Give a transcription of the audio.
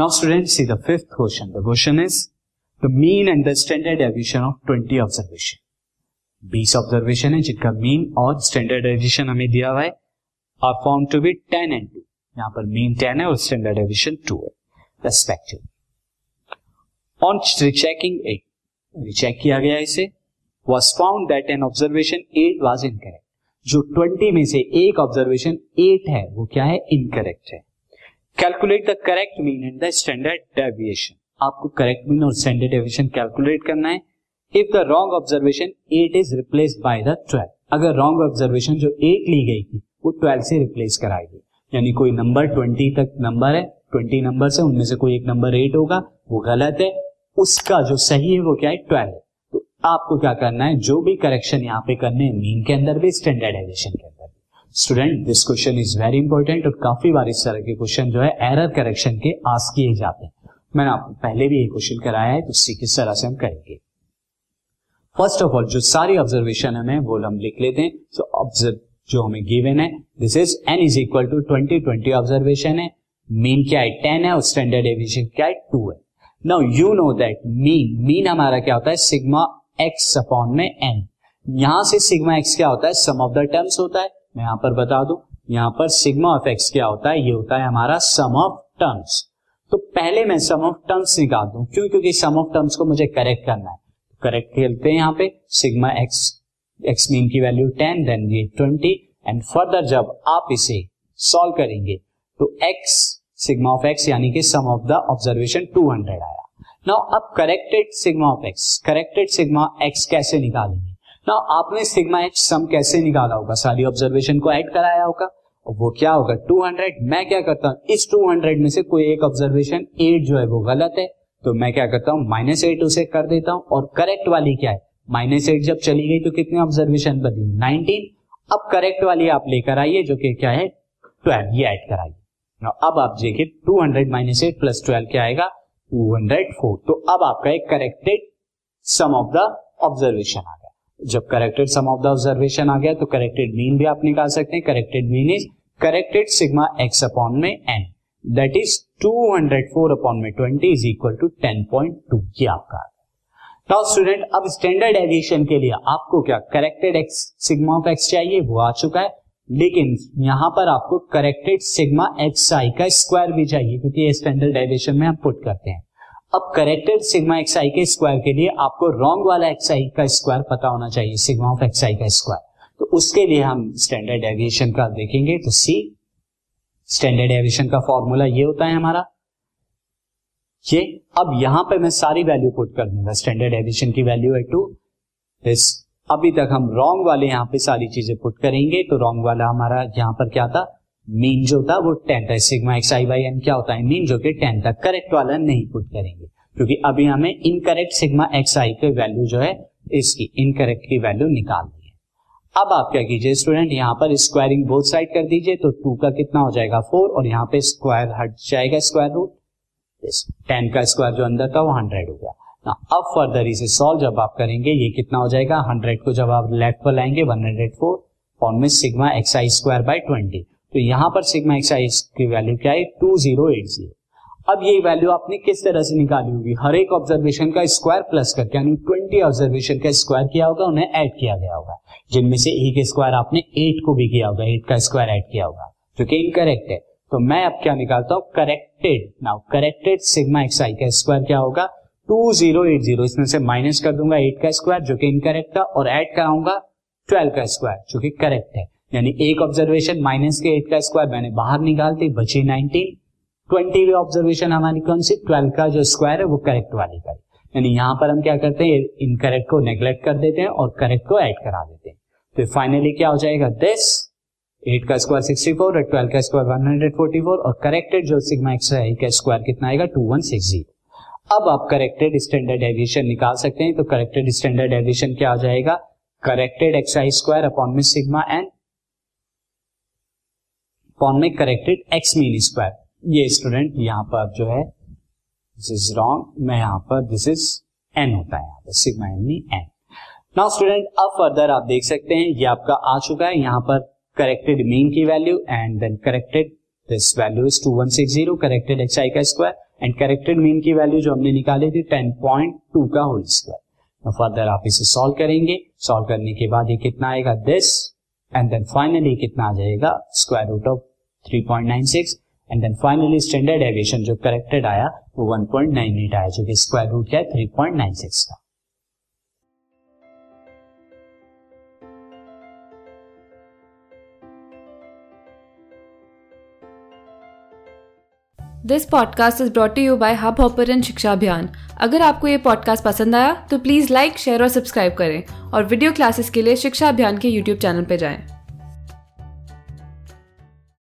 Now student see the fifth question the question is the mean and the standard deviation of 20 observation 20 observation है, जिनका mean और standard aviation हमें दिया हुआ है आर फॉर्म टू बी 10 एंड 2 यहाँ पर मीन 10 है और स्टैंडर्ड एविएशन 2 है respective on rechecking it recheck किया गया इसे. Was found that an observation eight was incorrect जो 20 में से एक ऑब्जर्वेशन एट है, वो क्या है? इनकरेक्ट है. Calculate the correct mean and the standard deviation आपको करेक्ट मीन और स्टैंडर्ड डेविएशन कैलकुलेट करना है। If the wrong observation eight is replace by the twelve अगर रॉन्ग ऑब्जर्वेशन जो एट ली गई थी, वो ट्वेल्व से रिप्लेस कराएगी यानी कोई नंबर ट्वेंटी तक नंबर है ट्वेंटी नंबर से उनमें से कोई एक नंबर एट होगा, वो गलत है। उसका जो सही है वो क्या है? ट्वेल्व है। तो आपको क्या करना है? जो भी करेक्शन यहाँ पे करने हैं मीन के अंदर भी स्टैंडर्ड डेविएशन के अंदर student this question is very important और काफ़ी बार इस तरह के क्वेश्चन जो है एरर करेक्शन के आस किए जाते हैं। मैंने आपको पहले भी ये क्वेश्चन कराया है तो उसी किस तरह से हम करेंगे? फ़र्स्ट ऑफ़ ऑल जो सारी ऑब्जर्वेशन हमें वो हम लिख लेते हैं। सो so, ऑब्ज़र्व जो हमें गिवन है this is an is equal to twenty twenty observation है। मीन क्या है? टेन है और स्टैंडर्ड एविएशन क्या है? टू है। Now you know that mean mean हमारा क्या होता है? सिग्मा एक्स अपॉन में एन यहाँ से सिग्मा एक्स क्या होता है? सम ऑफ़ द टर्म्स होता है। मैं यहाँ पर बता दू, यहाँ पर सिग्मा ऑफ़ एक्स क्या होता है? ये होता है हमारा सम ऑफ़ टर्म्स तो पहले मैं सम ऑफ़ टर्म्स निकाल दूँ। क्यों? क्योंकि सम ऑफ़ टर्म्स को मुझे करेक्ट करना है। करेक्ट खेलते हैं यहाँ पे। सिग्मा एक्स एक्स मीन की वैल्यू टेन देन ये ट्वेंटी एंड फर्दर जब आप इसे सॉल्व करेंगे तो एक्स सिग्मा ऑफ़ एक्स यानी कि सम ऑफ़ द ऑब्जर्वेशन 200 आया। नाउ अब corrected sigma of x corrected sigma x कैसे निकालेंगे? ना, आपने सिग्मा एच सम कैसे निकाला होगा? सारी ऑब्जर्वेशन को ऐड कराया होगा। वो क्या होगा? 200 मैं क्या करता हूँ? इस 200 में से कोई एक ऑब्जर्वेशन एट जो है वो गलत है। तो मैं क्या करता हूँ? माइनस एट उसे कर देता हूँ। और करेक्ट वाली क्या है? माइनस एट जब चली गई तो कितनी ऑब्जर्वेशन बदली? नाइनटीन अब करेक्ट वाली आप लेकर आइए, जो कि क्या है? ट्वेल्व ये ऐड कराइए। अब आप देखिए 200 hundred minus eight plus twelve क्या आएगा? 204 तो अब आपका एक corrected sum of the observation आ जब corrected sum of the observation आ गया तो करेक्टेड मीन भी आप निकाल सकते हैं। Corrected mean is corrected sigma x upon में एन दैट इज़ 204 अपॉन में 20 इज़ इक्वल टू 10.2 ये आपका नाउ स्टूडेंट अब स्टैंडर्ड एविएशन के लिए आपको क्या corrected x sigma of x चाहिए? वो आ चुका है। लेकिन यहाँ पर आपको करेक्टेड सिग्मा एक्स आई का स्क्वायर भी चाहिए, क्योंकि ये स्टैंडर्ड एविएशन में हम पुट करते हैं। अब करेक्टेड सिग्मा एक्स आई के स्क्वायर के लिए आपको रॉन्ग वाला एक्स आई का स्क्वायर पता होना चाहिए सिग्मा ऑफ़ एक्स आई का स्क्वायर तो उसके लिए हम स्टैंडर्ड एविएशन का देखेंगे तो सी स्टैंडर्ड एविएशन का फॉर्मूला ये होता है हमारा। ये, अब यहाँ पे मैं सारी वैल्यू पुट कर दूँगा स्टैंडर्ड एविएशन की वैल्यू है टू दिस अभी तक हम रॉन्ग वाले यहाँ पे सारी चीज़ें पुट करेंगे तो रॉन्ग वाला हमारा यहाँ पर क्या था? मीन जो था वो टेन था sigma x i by n क्या होता है? मीन जो कि टेन था करेक्ट वाला नहीं पुट करेंगे। क्योंकि अभी हमें इनकरेक्ट सिग्मा एक्स आई की वैल्यू जो है, इसकी इनकरेक्ट की वैल्यू निकालनी है। अब आप क्या कीजिए स्टूडेंट यहाँ पर स्क्वायरिंग बोथ साइड कर दीजिए तो टू का कितना हो जाएगा फोर और यहाँ पे स्क्वायर हट जाएगा स्क्वायर रूट टेन का स्क्वायर जो अंदर था, वो हंड्रेड हो गया। ना अब फर्दर इसे सॉल्व जब आप करेंगे, ये कितना हो जाएगा? हंड्रेड को जब आप लेफ़्ट पर लाएँगे वन हंड्रेड फोर फॉर्म में sigma x i square by twenty तो यहाँ पर सिग्मा एक्स आई की वैल्यू क्या है? टू ज़ीरो एट ज़ीरो अब ये वैल्यू आपने किस तरह से निकाली होगी? हर एक ऑब्जर्वेशन का स्क्वायर प्लस करके, यानी ट्वेंटी ऑब्जर्वेशन का स्क्वायर किया होगा, उन्हें ऐड किया गया होगा। जिनमें से एक स्क्वायर आपने एट को भी किया होगा एट का स्क्वायर ऐड किया होगा, जो कि इनकरेक्ट है। तो मैं अब क्या निकालता हूँ? Corrected now corrected sigma x i का स्क्वायर क्या होगा? टू ज़ीरो एट ज़ीरो इसमें से माइनस कर दूँगा एट का स्क्वायर जो कि इनकरेक्ट था, और ऐड कराऊँगा ट्वेल्व का स्क्वायर जो कि करेक्ट है। यानी एक ऑब्जर्वेशन माइनस के एट का स्क्वायर मैंने बाहर निकाल दी, बची नाइनटीन ट्वेंटी ऑब्जर्वेशन हमारी कौन सी? ट्वेल्व का जो स्क्वायर है, वो करेक्ट वाली का यानी यहाँ पर हम क्या करते हैं? इनकरेक्ट को नेग्लेक्ट कर देते हैं और करेक्ट को ऐड करा देते हैं। तो फाइनली क्या हो जाएगा? दिस एट का स्क्वायर सिक्सटी फोर और ट्वेल्व का square one hundred forty four और करेक्टेड जो सिग्मा एक्स है का स्क्वायर कितना आएगा? टू वन सिक्स ज़ीरो अब आप करेक्टेड स्टैंडर्ड एविएशन निकाल सकते हैं। तो करेक्टेड स्टैंडर्ड एविएशन क्या आ जाएगा? Corrected x i square upon में सिग्मा एन फॉर्म में करेक्टेड एक्स मीन स्क्वायर ये स्टूडेंट यहाँ पर जो है दिस इज़ रॉन्ग मैं यहाँ पर दिस इज़ एन होता है यहाँ पर sigma n n now student अब फर्दर आप देख सकते हैं, ये आपका आ चुका है, यहाँ पर करेक्टेड मीन की value and then corrected this value is two one six zero corrected x i का स्क्वायर एंड करेक्टेड मीन की वैल्यू जो हमने निकाली थी 10.2 का होल स्क्वायर फर्दर आप इसे सॉल्व करेंगे सॉल्व करने के बाद ये कितना आएगा दिस एंड देन फाइनली कितना आ जाएगा square root of 3.96 and then finally standard deviation जो करेक्टेड आया, वो 1.98 आया, जो कि स्क्वायर रूट क्या है? 3.96 का this podcast is brought you by hub hopper Shiksha Abhiyan अगर आपको ये पॉडकास्ट पसंद आया तो प्लीज़ लाइक शेयर और सब्सक्राइब करें। और वीडियो क्लासेस के लिए शिक्षा अभियान के यूट्यूब चैनल पर जाएँ।